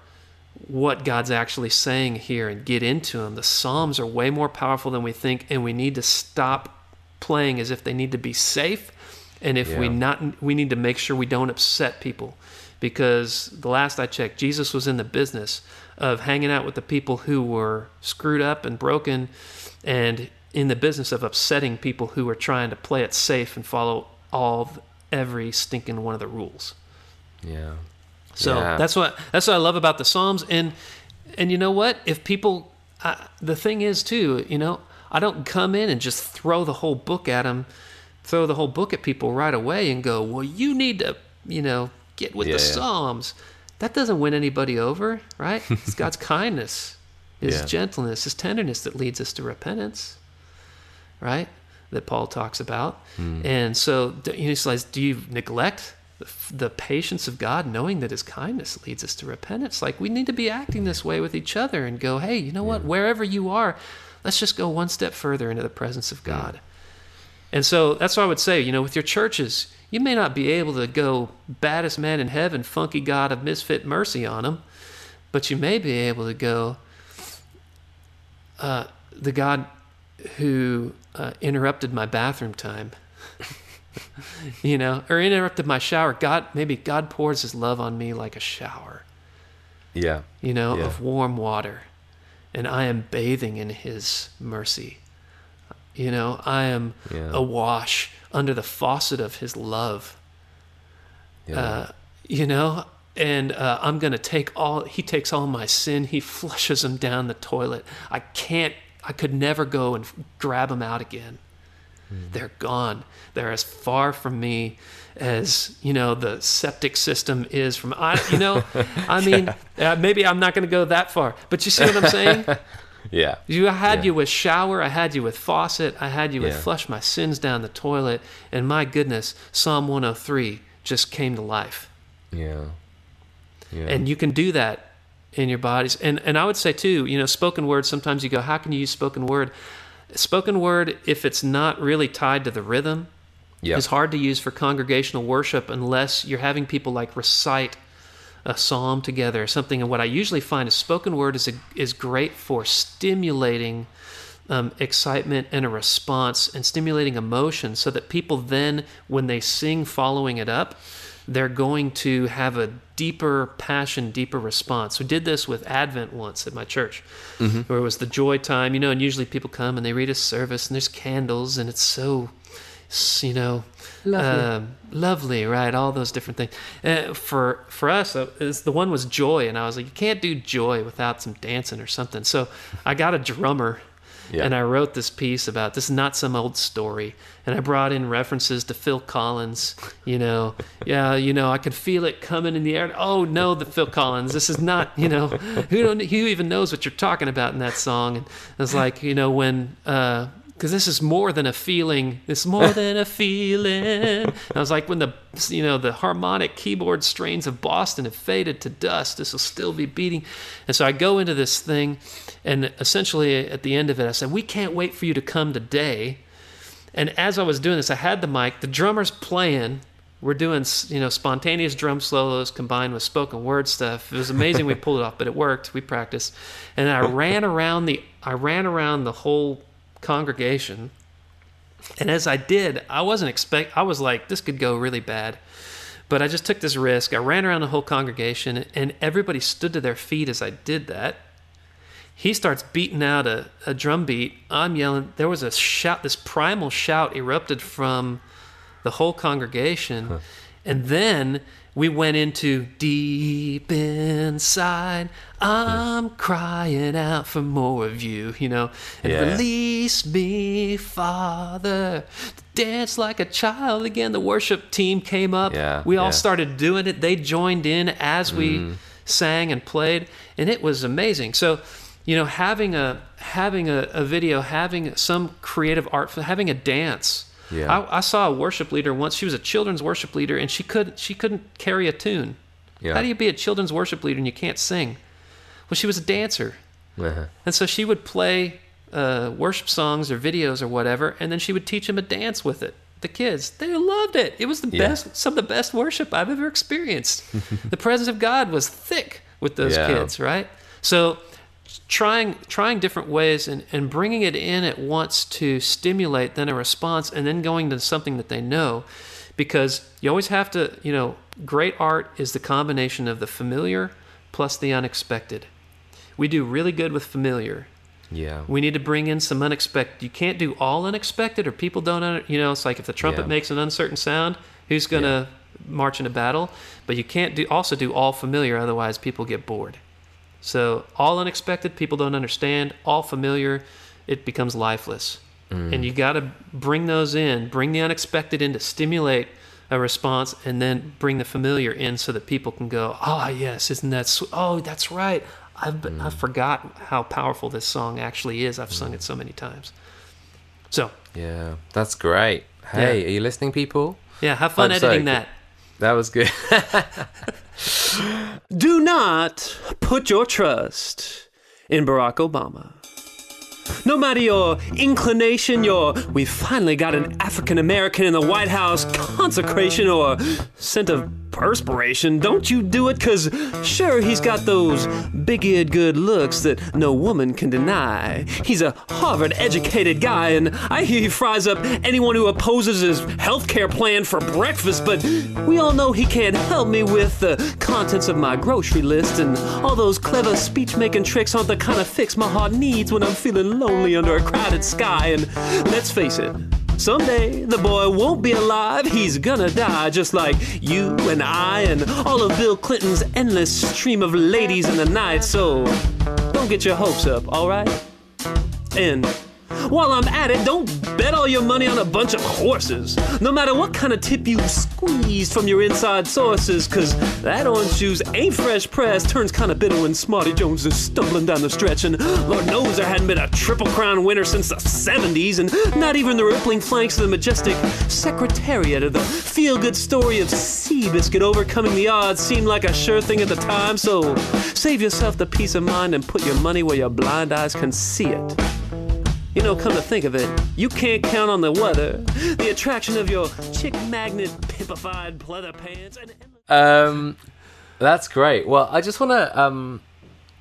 what God's actually saying here and get into them. The Psalms are way more powerful than we think, and we need to stop playing as if they need to be safe. And if we not, we need to make sure we don't upset people, because the last I checked, Jesus was in the business of hanging out with the people who were screwed up and broken, and in the business of upsetting people who were trying to play it safe and follow all every stinking one of the rules. yeah. So Yeah. that's what that's what I love about the Psalms. And and you know what? If people, I, the thing is too, you know, I don't come in and just throw the whole book at them, throw the whole book at people right away and go, well, you need to, you know, get with Yeah, the yeah. Psalms. That doesn't win anybody over, right? It's God's kindness, His Yeah. gentleness, His tenderness that leads us to repentance, right? That Paul talks about. Hmm. And so, you know, like, do you neglect the, the patience of God, knowing that His kindness leads us to repentance? Like, we need to be acting this way with each other and go, hey, you know what? Wherever you are, let's just go one step further into the presence of God. And so that's what I would say, you know, with your churches, you may not be able to go baddest man in heaven, funky God of misfit mercy on them, but you may be able to go, uh, the God who uh, interrupted my bathroom time, you know, or interrupted my shower. God, maybe God pours his love on me like a shower, Yeah. you know, Yeah. of warm water, and I am bathing in his mercy. You know, I am Yeah. awash under the faucet of his love. Yeah. Uh, you know, and uh, I'm going to take all, he takes all my sin, he flushes them down the toilet. I can't, I could never go and grab them out again. They're gone. They're as far from me as, you know, the septic system is from, I, you know, I mean, uh, maybe I'm not going to go that far, but you see what I'm saying? Yeah. You I had Yeah. you with shower, I had you with faucet, I had you with Yeah. flush my sins down the toilet, and my goodness, Psalm 103 just came to life. Yeah. Yeah. And you can do that in your bodies. And and I would say too, you know, spoken word, sometimes you go, how can you use spoken word? Spoken word, if it's not really tied to the rhythm, yeah. is hard to use for congregational worship unless you're having people like recite a psalm together or something. And what I usually find is spoken word is a, is great for stimulating um, excitement and a response and stimulating emotion, so that people then, when they sing, following it up, they're going to have a deeper passion, deeper response. We did this with Advent once at my church, where it was the joy time, you know, and usually people come and they read a service and there's candles and it's so, you know, lovely, lovely right? All those different things. Uh, for for us, uh, is the one was joy, and I was like, you can't do joy without some dancing or something. So I got a drummer. Yeah. And I wrote this piece about this is not some old story. And I brought in references to Phil Collins, you know. Yeah, you know, I could feel it coming in the air. Oh no, the Phil Collins. This is not, you know, who don't who even knows what you're talking about in that song. And it's like, you know, when uh because this is more than a feeling. It's more than a feeling. And I was like, when the you know the harmonic keyboard strains of Boston have faded to dust, this will still be beating. And so I go into this thing, and essentially at the end of it, I said, "We can't wait for you to come today." And as I was doing this, I had the mic. The drummer's playing. We're doing, you know, spontaneous drum solos combined with spoken word stuff. It was amazing. we pulled it off, but it worked. We practiced, and I ran around the. I ran around the whole congregation. And as I did, I wasn't expect. I was like, this could go really bad. But I just took this risk. I ran around the whole congregation, and everybody stood to their feet as I did that. He starts beating out a, a drum beat. I'm yelling. There was a shout. This primal shout erupted from the whole congregation. And then we went into deep inside. I'm crying out for more of you, you know, and Yeah. release me, Father. Dance like a child again. The worship team came up. Yeah, we all yeah. started doing it. They joined in as we Mm. sang and played, and it was amazing. So, you know, having a having a, a video, having some creative art, having a dance. Yeah. I, I saw a worship leader once. She was a children's worship leader, and she couldn't she couldn't carry a tune. Yeah. How do you be a children's worship leader and you can't sing? Well, she was a dancer, Uh-huh. and so she would play uh, worship songs or videos or whatever, and then she would teach them a dance with it. The kids, they loved it. It was the Yeah. best, some of the best worship I've ever experienced. the presence of God was thick with those Yeah. kids, right? So trying trying different ways and, and bringing it in at once to stimulate then a response and then going to something that they know. Because you always have to you know great art is the combination of the familiar plus the unexpected. We do really good with familiar. Yeah. we need to bring in some unexpected you can't do all unexpected or people don't under, you know it's like if the trumpet Yeah. makes an uncertain sound who's going to march into battle? But you can't do also do all familiar otherwise people get bored so all unexpected, people don't understand. All familiar, it becomes lifeless. Mm. And you got to bring those in, bring the unexpected in to stimulate a response, and then bring the familiar in so that people can go, "Ah, yes, isn't that? Sw- oh, that's right. I've been, I mm. forgot how powerful this song actually is. I've sung it mm. so many times." So Yeah. That's great. Hey, Yeah. are you listening, people? yeah, have fun I'm sorry, editing that. That was good. Do not put your trust in Barack Obama. No matter your inclination, your we finally got an African American in the White House consecration or scent of perspiration, don't you do it, cause sure, he's got those big eared good looks that no woman can deny. He's a Harvard educated guy, and I hear he fries up anyone who opposes his healthcare plan for breakfast, but we all know he can't help me with the contents of my grocery list, and all those clever speech making tricks aren't the kind of fix my heart needs when I'm feeling lonely under a crowded sky. And let's face it, Someday the boy won't be alive, he's gonna die just like you and I and all of Bill Clinton's endless stream of ladies in the night. So don't get your hopes up, alright? And While I'm at it, don't bet all your money on a bunch of horses. No matter what kind of tip you squeeze from your inside sources, cause that orange juice ain't fresh pressed, turns kinda bitter when Smarty Jones is stumbling down the stretch. And Lord knows there hadn't been a Triple Crown winner since the 70s, and not even the rippling flanks of the majestic Secretariat of the feel good story of Seabiscuit overcoming the odds seemed like a sure thing at the time. So save yourself the peace of mind and put your money where your blind eyes can see it. You know, come to think of it, you can't count on the weather, the attraction of your chick magnet, pimpified pleather pants, and. Um, that's great. Well, I just want to um,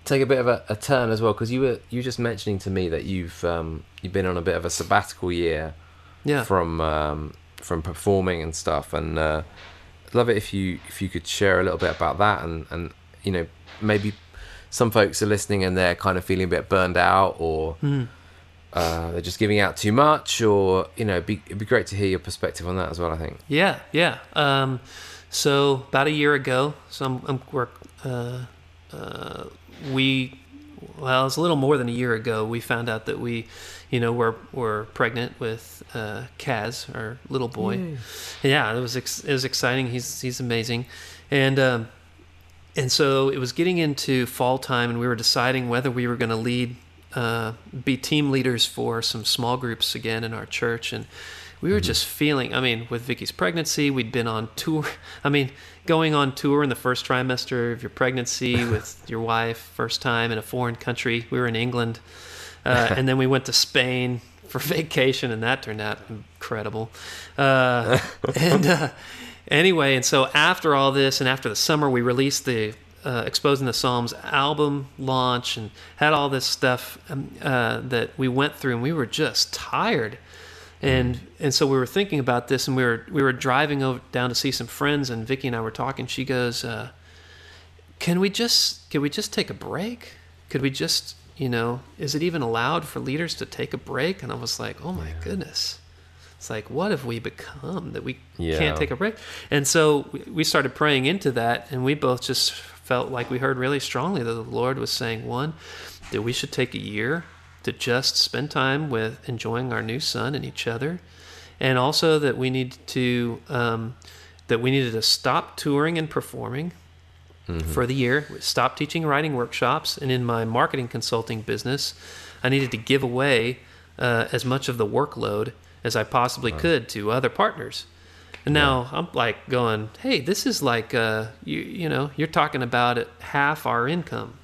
take a bit of a, a turn as well because you were you were just mentioning to me that you've um, you've been on a bit of a sabbatical year Yeah. from um, from performing and stuff, and uh, love it if you if you could share a little bit about that, and and you know maybe some folks are listening and they're kind of feeling a bit burned out or. Uh, they're just giving out too much, or you know, it'd be, it'd be great to hear your perspective on that as well. I think. Yeah, yeah. Um, so about a year ago, so I'm, I'm we're, uh, uh, we, well, it was a little more than a year ago. We found out that we, you know, we're we're pregnant with uh, Kaz, our little boy. Yeah, it was ex- it was exciting. He's he's amazing, and um, and so it was getting into fall time, and we were deciding whether we were going to lead, uh, be team leaders for some small groups again in our church, and we were just feeling. I mean, with Vicky's pregnancy, we'd been on tour. I mean, going on tour in the first trimester of your pregnancy with your wife, first time in a foreign country. We were in England, uh, and then we went to Spain for vacation, and that turned out incredible. Uh, and uh, anyway, and so after all this, and after the summer, we released the uh, Exposing the Psalms album launch, and had all this stuff um, uh, that we went through, and we were just tired. And and so we were thinking about this, and we were we were driving over down to see some friends, and Vicky and I were talking. She goes, uh, "Can we just can we just take a break? Could we just you know is it even allowed for leaders to take a break?" And I was like, "Oh my goodness." It's like, what have we become that we Yeah. can't take a break? And so we started praying into that, and we both just felt like we heard really strongly that the Lord was saying, one, that we should take a year to just spend time with enjoying our new son and each other, and also that we need to um, that we needed to stop touring and performing for the year, stop teaching writing workshops, and in my marketing consulting business, I needed to give away uh, as much of the workload as I possibly could to other partners. And now I'm like going, hey, this is like uh, you you know you're talking about it half our income.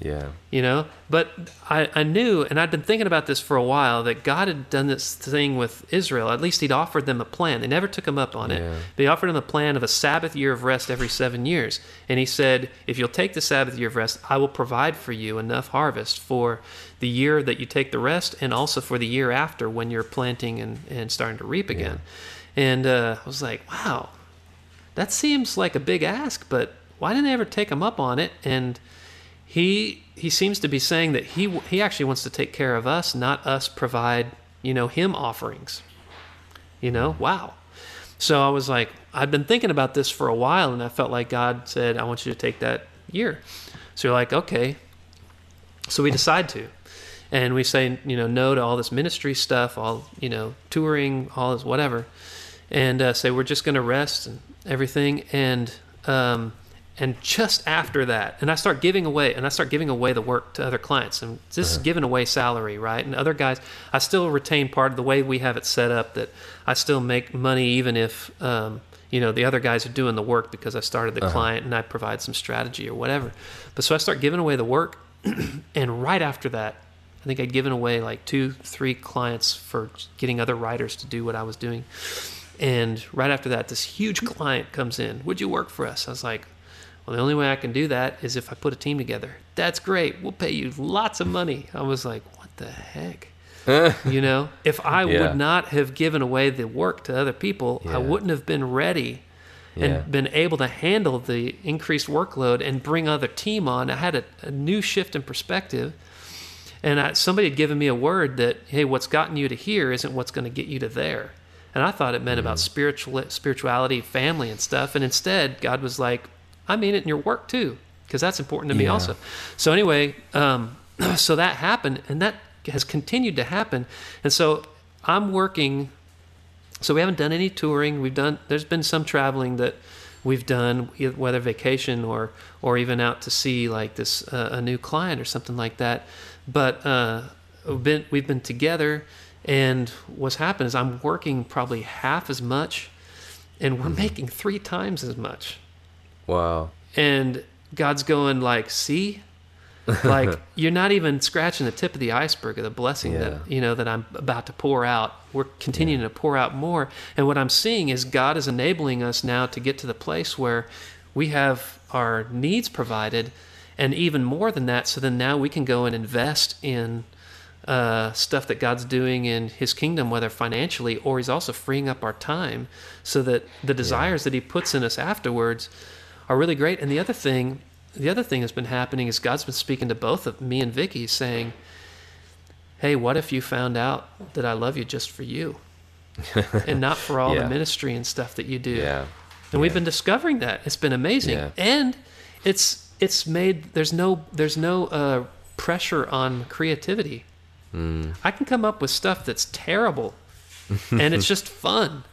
Yeah. you know? But I, I knew and i'd been thinking about this for a while that god had done this thing with israel. At least he'd offered them a plan. They never took him up on it. Yeah. but he offered them a plan of a sabbath year of rest every seven years. And he said if you'll take the sabbath year of rest i will provide for you enough harvest for the year that you take the rest and also for the year after when you're planting and, and starting to reap again and uh, i was like wow that seems like a big ask but why didn't they ever take him up on it and he he seems to be saying that he he actually wants to take care of us, not us provide you know him offerings. You know, wow. So I was like, I've been thinking about this for a while, and I felt like God said, I want you to take that year. So you're like, okay. So we decide to, and we say, you know, no to all this ministry stuff, all you know, touring, all this whatever, and uh, say we're just going to rest and everything, and um, and just after that, and I start giving away, and I start giving away the work to other clients, and this is giving away salary, right? And other guys, I still retain part of the way we have it set up that I still make money even if um, you know the other guys are doing the work because I started the client and I provide some strategy or whatever. But so I start giving away the work, and right after that, I think I'd given away like two, three clients for getting other writers to do what I was doing. And right after that, this huge client comes in. Would you work for us? I was like, well, the only way I can do that is if I put a team together. That's great. We'll pay you lots of money. I was like, what the heck? you know, if I Yeah. would not have given away the work to other people, Yeah. I wouldn't have been ready and Yeah. been able to handle the increased workload and bring other team on. I had a, a new shift in perspective. And I, somebody had given me a word that, hey, what's gotten you to here isn't what's going to get you to there. And I thought it meant about spiritual spirituality, family, and stuff. And instead, God was like, I mean it in your work too, because that's important to me also. So anyway, um, so that happened, and that has continued to happen. And so I'm working. So we haven't done any touring. We've done. There's been some traveling that we've done, whether vacation or or even out to see like this uh, a new client or something like that. But uh, we've been we've been together, and what's happened is I'm working probably half as much, and we're mm-hmm. making three times as much Wow. and God's going like, see, like you're not even scratching the tip of the iceberg of the blessing Yeah. that you know that I'm about to pour out. We're continuing to pour out more, and what I'm seeing is God is enabling us now to get to the place where we have our needs provided, and even more than that. So then now we can go and invest in uh, stuff that God's doing in His kingdom, whether financially or He's also freeing up our time, so that the desires that He puts in us afterwards are really great. And the other thing, the other thing that's been happening is God's been speaking to both of me and Vicky, saying, "Hey, what if you found out that I love you just for you, and not for all Yeah. the ministry and stuff that you do?" Yeah. and we've been discovering that it's been amazing Yeah. and it's it's made there's no there's no uh, pressure on creativity Mm. i can come up with stuff that's terrible and it's just fun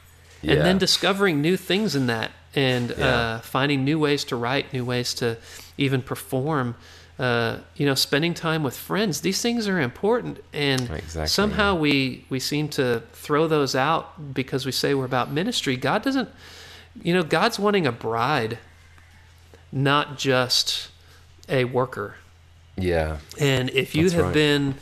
and then discovering new things in that and Yeah. uh, finding new ways to write new ways to even perform uh, you know spending time with friends these things are important and Exactly, somehow we we seem to throw those out because we say we're about ministry god doesn't you know god's wanting a bride not just a worker Yeah. and if you That's have right. been,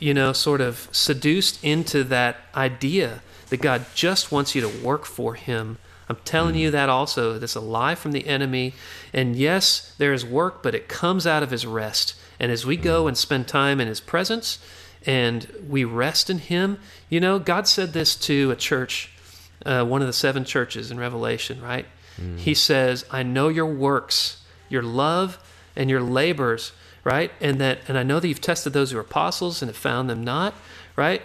you know, sort of seduced into that idea that God just wants you to work for Him, I'm telling Mm. you that also. That's a lie from the enemy. And yes, there is work, but it comes out of His rest. And as we Mm. go and spend time in His presence and we rest in Him, you know, God said this to a church, uh, one of the seven churches in Revelation, right? He says, I know your works, your love, and your labors, right? And that, and I know that you've tested those who are apostles and have found them not, right?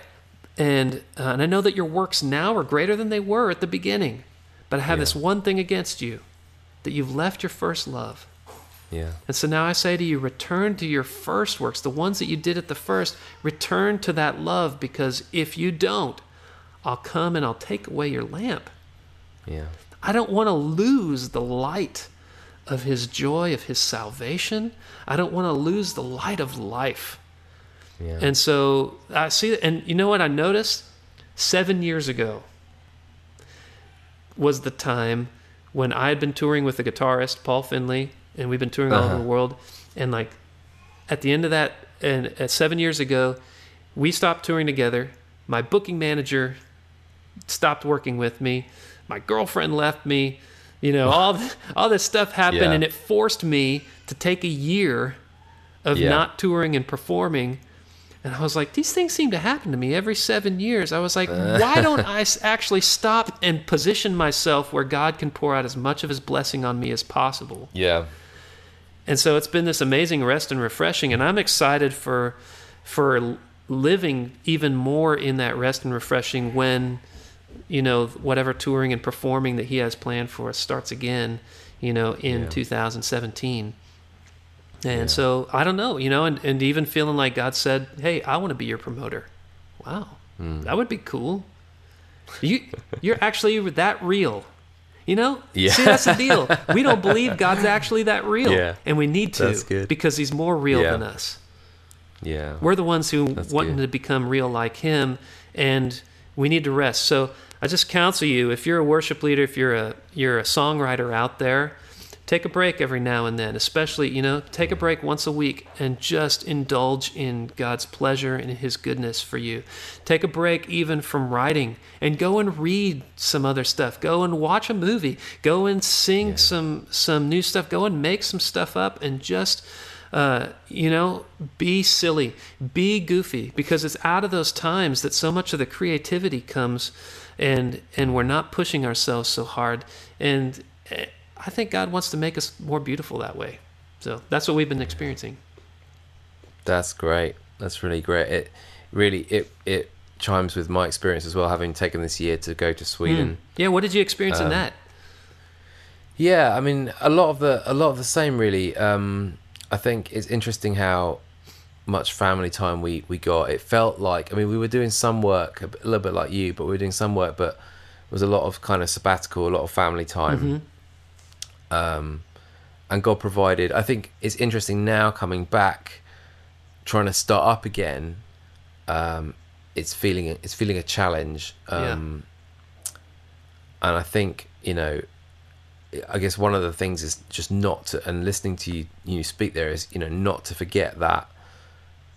And uh, and I know that your works now are greater than they were at the beginning, but I have Yeah. this one thing against you, that you've left your first love. Yeah. And so now I say to you, return to your first works, the ones that you did at the first. Return to that love, because if you don't, I'll come and I'll take away your lamp. Yeah. I don't want to lose the light of his joy, of his salvation. I don't want to lose the light of life. Yeah. And so I see, and you know what I noticed? Seven years ago was the time when I had been touring with the guitarist, Paul Finley, and we've been touring all over Uh-huh. the world. And like at the end of that, and at seven years ago, we stopped touring together. My booking manager stopped working with me. My girlfriend left me. You know, all all this stuff happened, Yeah. and it forced me to take a year of Yeah. not touring and performing. And I was like, these things seem to happen to me every seven years. I was like, uh. why don't I actually stop and position myself where God can pour out as much of His blessing on me as possible? yeah. And so it's been this amazing rest and refreshing, and I'm excited for for living even more in that rest and refreshing when you know whatever touring and performing that He has planned for us starts again, you know, in Yeah. 2017. And Yeah. so I don't know, you know, and, and even feeling like God said, "Hey, I want to be your promoter." Wow, Hmm. that would be cool. You you're actually that real. You know? Yeah. See, that's the deal. We don't believe God's actually that real. Yeah. And we need to because he's more real Yeah. than us. Yeah. We're the ones who That's want good. to become real like him and we need to rest. So I just counsel you if you're a worship leader, if you're a you're a songwriter out there, take a break every now and then, especially, you know, take a break once a week and just indulge in God's pleasure and his goodness for you. Take a break even from writing and go and read some other stuff. Go and watch a movie. Go and sing some some new stuff. Go and make some stuff up and just uh, you know, be silly, be goofy, because it's out of those times that so much of the creativity comes, and and we're not pushing ourselves so hard. And eh, I think God wants to make us more beautiful that way. So that's what we've been experiencing. That's great. That's really great. It really it it chimes with my experience as well, having taken this year to go to Sweden. Yeah, what did you experience in Um, that? Yeah, I mean a lot of the a lot of the same really. Um, I think it's interesting how much family time we we got. It felt like I mean we were doing some work a, little bit like you, but we were doing some work, but it was a lot of kind of sabbatical, a lot of family time. Um, and God provided. I think it's interesting now coming back, trying to start up again. Um, it's feeling it's feeling a challenge. Um, And I think you know, I guess one of the things is just not to and listening to you you speak there is you know not to forget that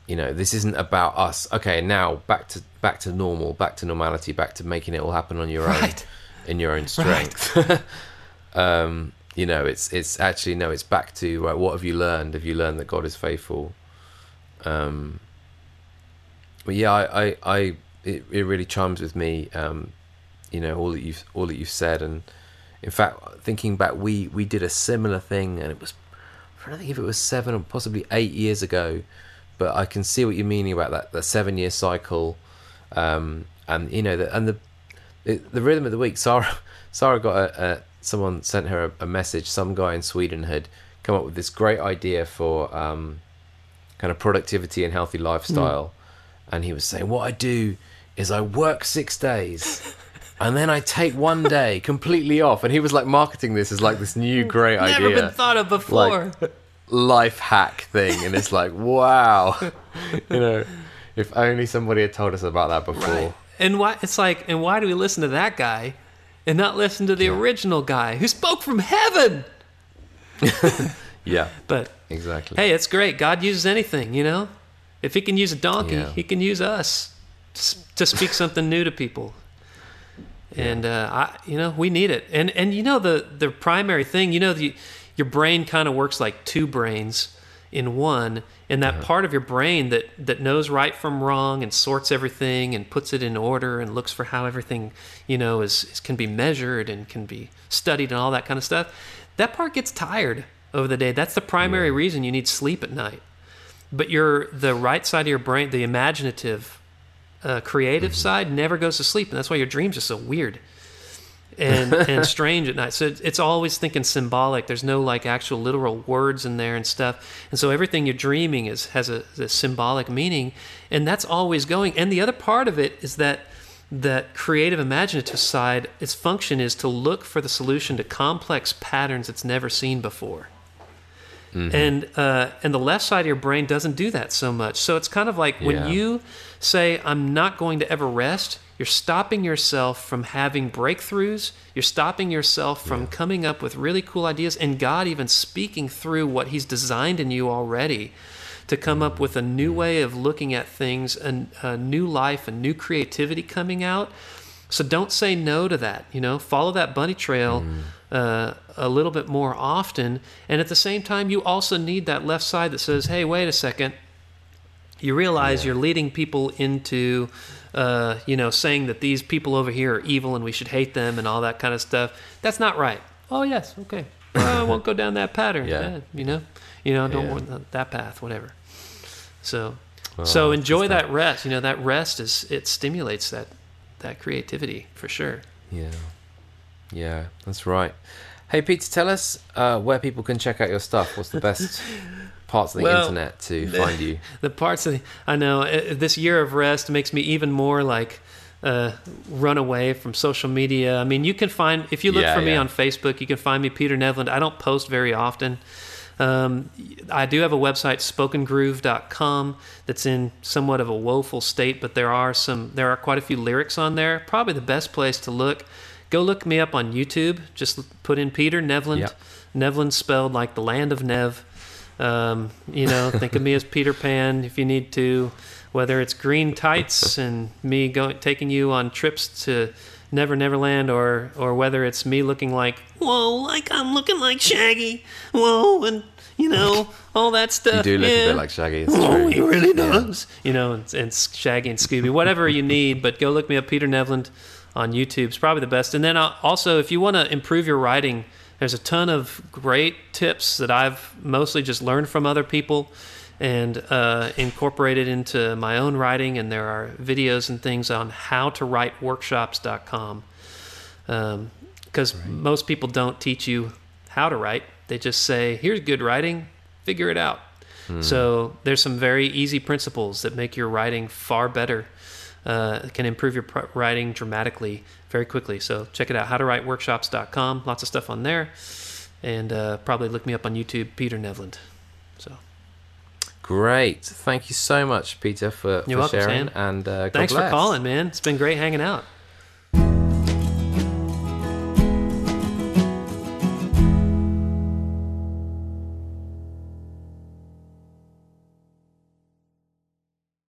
you know this isn't about us. Okay now back to back to normal back to normality back to making it all happen on your Right. own in your own strength. Um you know it's it's actually no it's back to right, what have you learned? Have you learned that god is faithful? Um but yeah i i, I it, it really chimes with me um you know all that you've all that you've said and in fact thinking back we we did a similar thing and it was i don't think if it was seven or possibly eight years ago but i can see what you're meaning about that that seven year cycle um and you know the, and the the, rhythm of the week. Sarah sarah got a, a someone sent her a, a message. Some guy in sweden had come up with this great idea for um kind of productivity and healthy lifestyle. And he was saying what i do is i work six days and then i take one day completely off and he was like marketing this as like this new great idea. Never been thought of before. like life hack thing and it's like wow you know if only somebody had told us about that before Right. And why it's like, and why do we listen to that guy and not listen to the original guy who spoke from heaven? yeah But exactly hey, it's great. God uses anything, you know. If He can use a donkey, Yeah. He can use us to speak something new to people. And uh, I, you know, we need it. And and you know the the primary thing, you know, the, your brain kind of works like two brains in one. And that part of your brain that that knows right from wrong and sorts everything and puts it in order and looks for how everything, you know, is, is can be measured and can be studied and all that kind of stuff. That part gets tired over the day. That's the primary reason you need sleep at night but your the right side of your brain the imaginative uh, creative side never goes to sleep and that's why your dreams are so weird and and strange at night. So it's, always thinking symbolic. There's no like actual literal words in there and stuff. And so everything you're dreaming is has a, a symbolic meaning and that's always going. And the other part of it is that that creative imaginative side its function is to look for the solution to complex patterns it's never seen before. And uh, and the left side of your brain doesn't do that so much. So it's kind of like Yeah. when you say, "I'm not going to ever rest," you're stopping yourself from having breakthroughs. You're stopping yourself from coming up with really cool ideas, and God even speaking through what He's designed in you already to come up with a new way of looking at things, and a new life, a new creativity coming out. So don't say no to that. You know, follow that bunny trail uh, a little bit more often. And at the same time, you also need that left side that says, "Hey, wait a second. You realize you're leading people into, uh, you know, saying that these people over here are evil and we should hate them and all that kind of stuff. That's not right. Oh yes, okay. Well, I won't go down that pattern. Yeah. Eh, you know, you know, don't Yeah. want that- that path, whatever. So, Well, so enjoy just that rest. You know, that rest is it stimulates that that creativity for sure. Yeah, yeah, that's right. Hey, Peter, tell us uh, where people can check out your stuff. What's the best parts of the Well, internet to find you? the parts of the, I know uh, this year of rest makes me even more like uh, run away from social media. I mean, you can find if you look Yeah, for me on Facebook, you can find me Peter Nevland. I don't post very often. Um, I do have a website spokengroove.com that's in somewhat of a woeful state, but there are some there are quite a few lyrics on there. Probably the best place to look. Go look me up on YouTube. Just put in Peter Nevland. Yep. Nevland spelled like the land of Nev. Um, you know, think of me as Peter Pan if you need to. Whether it's green tights and me going taking you on trips to Never Neverland, or or whether it's me looking like whoa, like I'm looking like Shaggy, whoa, and you know all that stuff. You do look yeah. a bit like Shaggy. It's Oh, true. he really does. You know, and, and Shaggy and Scooby, whatever you need. But go look me up, Peter Nevland, on YouTube. It's probably the best. And then uh, also, if you want to improve your writing, there's a ton of great tips that I've mostly just learned from other people and uh, incorporated into my own writing. And there are videos and things on how to write workshops.com. Because most people don't teach you how to write, they just say, here's good writing, figure it out. So there's some very easy principles that make your writing far better. Uh, can improve your pr- writing dramatically very quickly. So check it out, howtowriteworkshops.com. Lots of stuff on there. And uh, probably look me up on YouTube, Peter Nevland. So Great. Thank you so much, Peter, for, for You're welcome, sharing. Sam. And uh, God thanks for calling, man. It's been great hanging out.